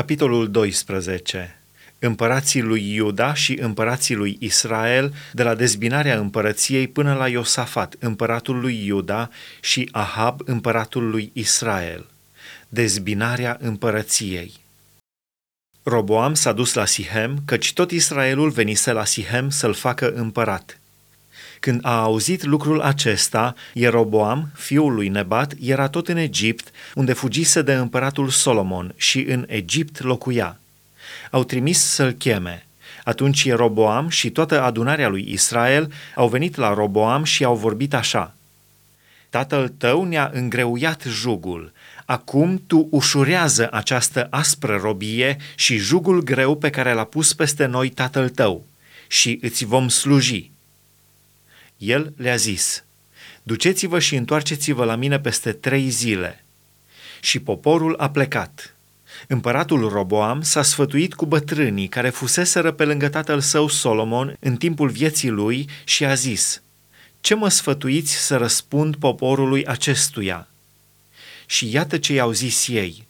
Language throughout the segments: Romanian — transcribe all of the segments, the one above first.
Capitolul 12 Împărații lui Iuda și împărații lui Israel, de la dezbinarea împărăției până la Iosafat, împăratul lui Iuda, și Ahab, împăratul lui Israel. Dezbinarea împărăției. Roboam s-a dus la Sihem, căci tot Israelul venise la Sihem să-l facă împărat. Când a auzit lucrul acesta, Ieroboam, fiul lui Nebat, era tot în Egipt, unde fugise de împăratul Solomon și în Egipt locuia. Au trimis să-l cheme. Atunci Ieroboam și toată adunarea lui Israel au venit la Roboam și au vorbit așa. Tatăl tău ne-a îngreuiat jugul. Acum tu ușurează această aspră robie și jugul greu pe care l-a pus peste noi tatăl tău și îți vom sluji el le-a zis, Duceți-vă și întoarceți-vă la mine peste trei zile. Și poporul a plecat. Împăratul Roboam s-a sfătuit cu bătrânii care fuseseră pe lângă tatăl său Solomon în timpul vieții lui și a zis, Ce mă sfătuiți să răspund poporului acestuia? Și iată ce i-au zis ei –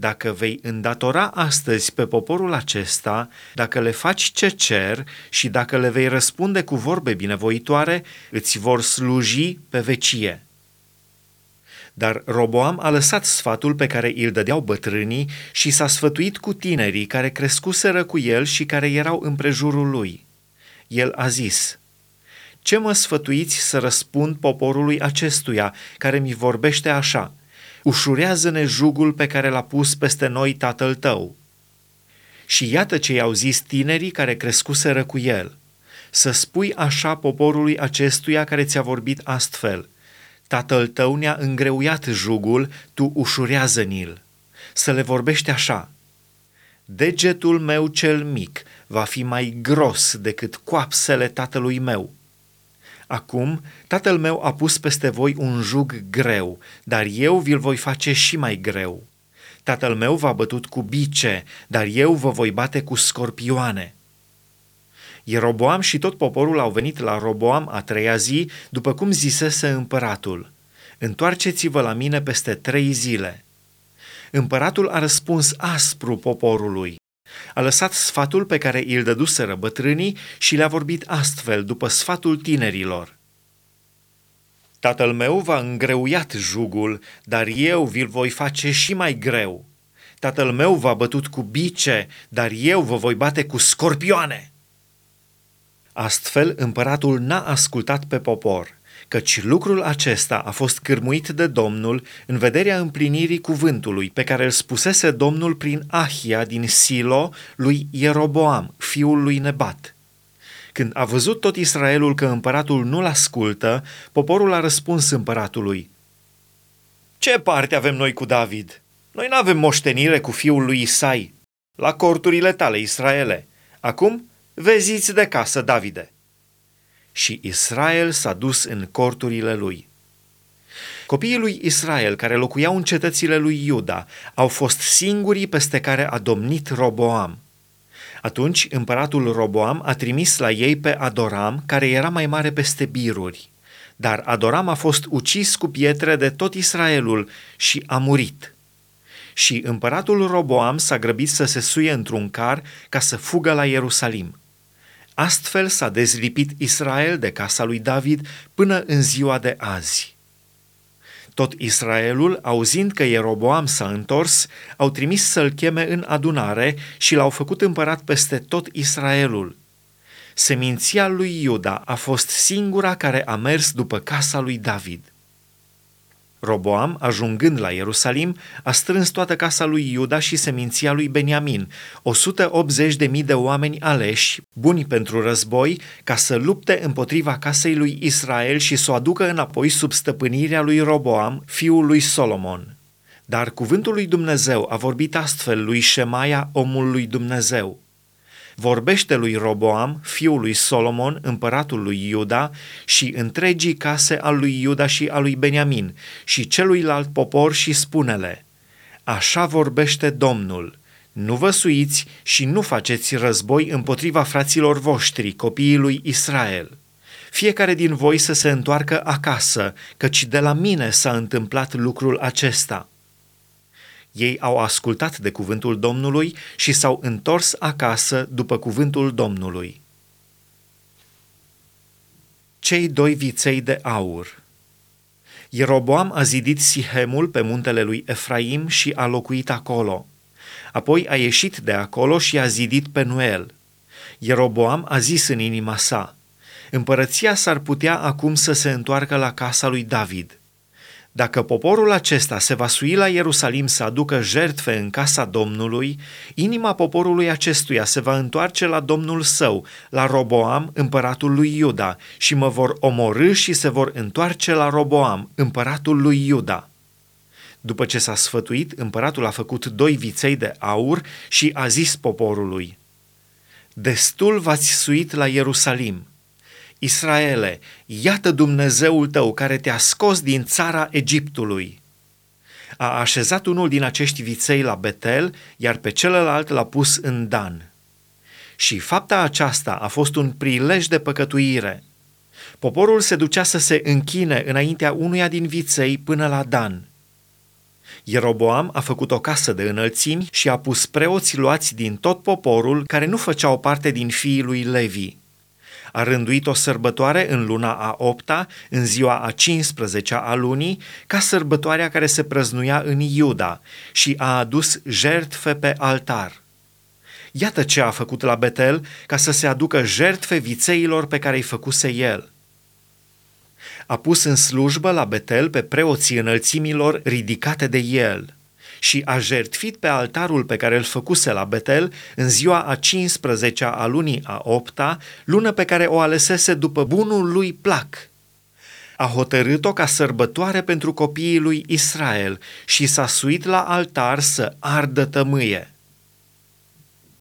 dacă vei îndatora astăzi pe poporul acesta, dacă le faci ce cer și dacă le vei răspunde cu vorbe binevoitoare, îți vor sluji pe vecie. Dar Roboam a lăsat sfatul pe care îl dădeau bătrânii și s-a sfătuit cu tinerii care crescuseră cu el și care erau împrejurul lui. El a zis, Ce mă sfătuiți să răspund poporului acestuia, care mi vorbește așa – ușurează-ne jugul pe care l-a pus peste noi tatăl tău. Și iată ce i-au zis tinerii care crescuseră cu el. Să spui așa poporului acestuia care ți-a vorbit astfel. Tatăl tău ne-a îngreuiat jugul, tu ușurează-ni-l. Să le vorbești așa. Degetul meu cel mic va fi mai gros decât coapsele tatălui meu Acum, tatăl meu a pus peste voi un jug greu, dar eu vi-l voi face și mai greu. Tatăl meu v-a bătut cu bice, dar eu vă voi bate cu scorpioane. Ieroboam și tot poporul au venit la Roboam a treia zi, după cum zisese împăratul. Întoarceți-vă la mine peste trei zile. Împăratul a răspuns aspru poporului. A lăsat sfatul pe care îl dăduseră bătrânii și le-a vorbit astfel după sfatul tinerilor. Tatăl meu v-a îngreuiat jugul, dar eu vi-l voi face și mai greu. Tatăl meu v-a bătut cu bice, dar eu vă voi bate cu scorpioane. Astfel, împăratul n-a ascultat pe popor căci lucrul acesta a fost cârmuit de Domnul în vederea împlinirii cuvântului pe care îl spusese Domnul prin Ahia din Silo lui Ieroboam, fiul lui Nebat. Când a văzut tot Israelul că împăratul nu-l ascultă, poporul a răspuns împăratului, Ce parte avem noi cu David? Noi nu avem moștenire cu fiul lui Isai, la corturile tale, Israele. Acum, veziți de casă, Davide!" Și Israel s-a dus în corturile lui. Copiii lui Israel care locuiau în cetățile lui Iuda au fost singurii peste care a domnit Roboam. Atunci împăratul Roboam a trimis la ei pe Adoram, care era mai mare peste biruri. Dar Adoram a fost ucis cu pietre de tot Israelul și a murit. Și împăratul Roboam s-a grăbit să se suie într-un car ca să fugă la Ierusalim. Astfel s-a dezlipit Israel de casa lui David până în ziua de azi. Tot Israelul, auzind că Ieroboam s-a întors, au trimis să-l cheme în adunare și l-au făcut împărat peste tot Israelul. Seminția lui Iuda a fost singura care a mers după casa lui David. Roboam, ajungând la Ierusalim, a strâns toată casa lui Iuda și seminția lui Beniamin, 180 de mii de oameni aleși, buni pentru război, ca să lupte împotriva casei lui Israel și să o aducă înapoi sub stăpânirea lui Roboam, fiul lui Solomon. Dar cuvântul lui Dumnezeu a vorbit astfel lui Șemaia, omul lui Dumnezeu vorbește lui Roboam, fiul lui Solomon, împăratul lui Iuda, și întregii case al lui Iuda și al lui Beniamin, și celuilalt popor și spunele, Așa vorbește Domnul, nu vă suiți și nu faceți război împotriva fraților voștri, copiii lui Israel. Fiecare din voi să se întoarcă acasă, căci de la mine s-a întâmplat lucrul acesta.” Ei au ascultat de cuvântul Domnului și s-au întors acasă după cuvântul Domnului. Cei doi viței de aur Ieroboam a zidit Sihemul pe muntele lui Efraim și a locuit acolo. Apoi a ieșit de acolo și a zidit pe Nuel. Ieroboam a zis în inima sa, Împărăția s-ar putea acum să se întoarcă la casa lui David – dacă poporul acesta se va sui la Ierusalim să aducă jertfe în casa Domnului, inima poporului acestuia se va întoarce la Domnul său, la Roboam, împăratul lui Iuda, și mă vor omorâ și se vor întoarce la Roboam, împăratul lui Iuda. După ce s-a sfătuit, împăratul a făcut doi viței de aur și a zis poporului, Destul v-ați suit la Ierusalim – Israele, iată Dumnezeul tău care te-a scos din țara Egiptului. A așezat unul din acești viței la Betel, iar pe celălalt l-a pus în Dan. Și fapta aceasta a fost un prilej de păcătuire. Poporul se ducea să se închine înaintea unuia din viței până la Dan. Ieroboam a făcut o casă de înălțimi și a pus preoți luați din tot poporul care nu făceau parte din fiii lui Levi a rânduit o sărbătoare în luna a opta, în ziua a 15 a lunii, ca sărbătoarea care se prăznuia în Iuda și a adus jertfe pe altar. Iată ce a făcut la Betel ca să se aducă jertfe vițeilor pe care îi făcuse el. A pus în slujbă la Betel pe preoții înălțimilor ridicate de el – și a jertfit pe altarul pe care îl făcuse la Betel în ziua a 15-a a lunii a 8-a, lună pe care o alesese după bunul lui plac. A hotărât-o ca sărbătoare pentru copiii lui Israel și s-a suit la altar să ardă tămâie.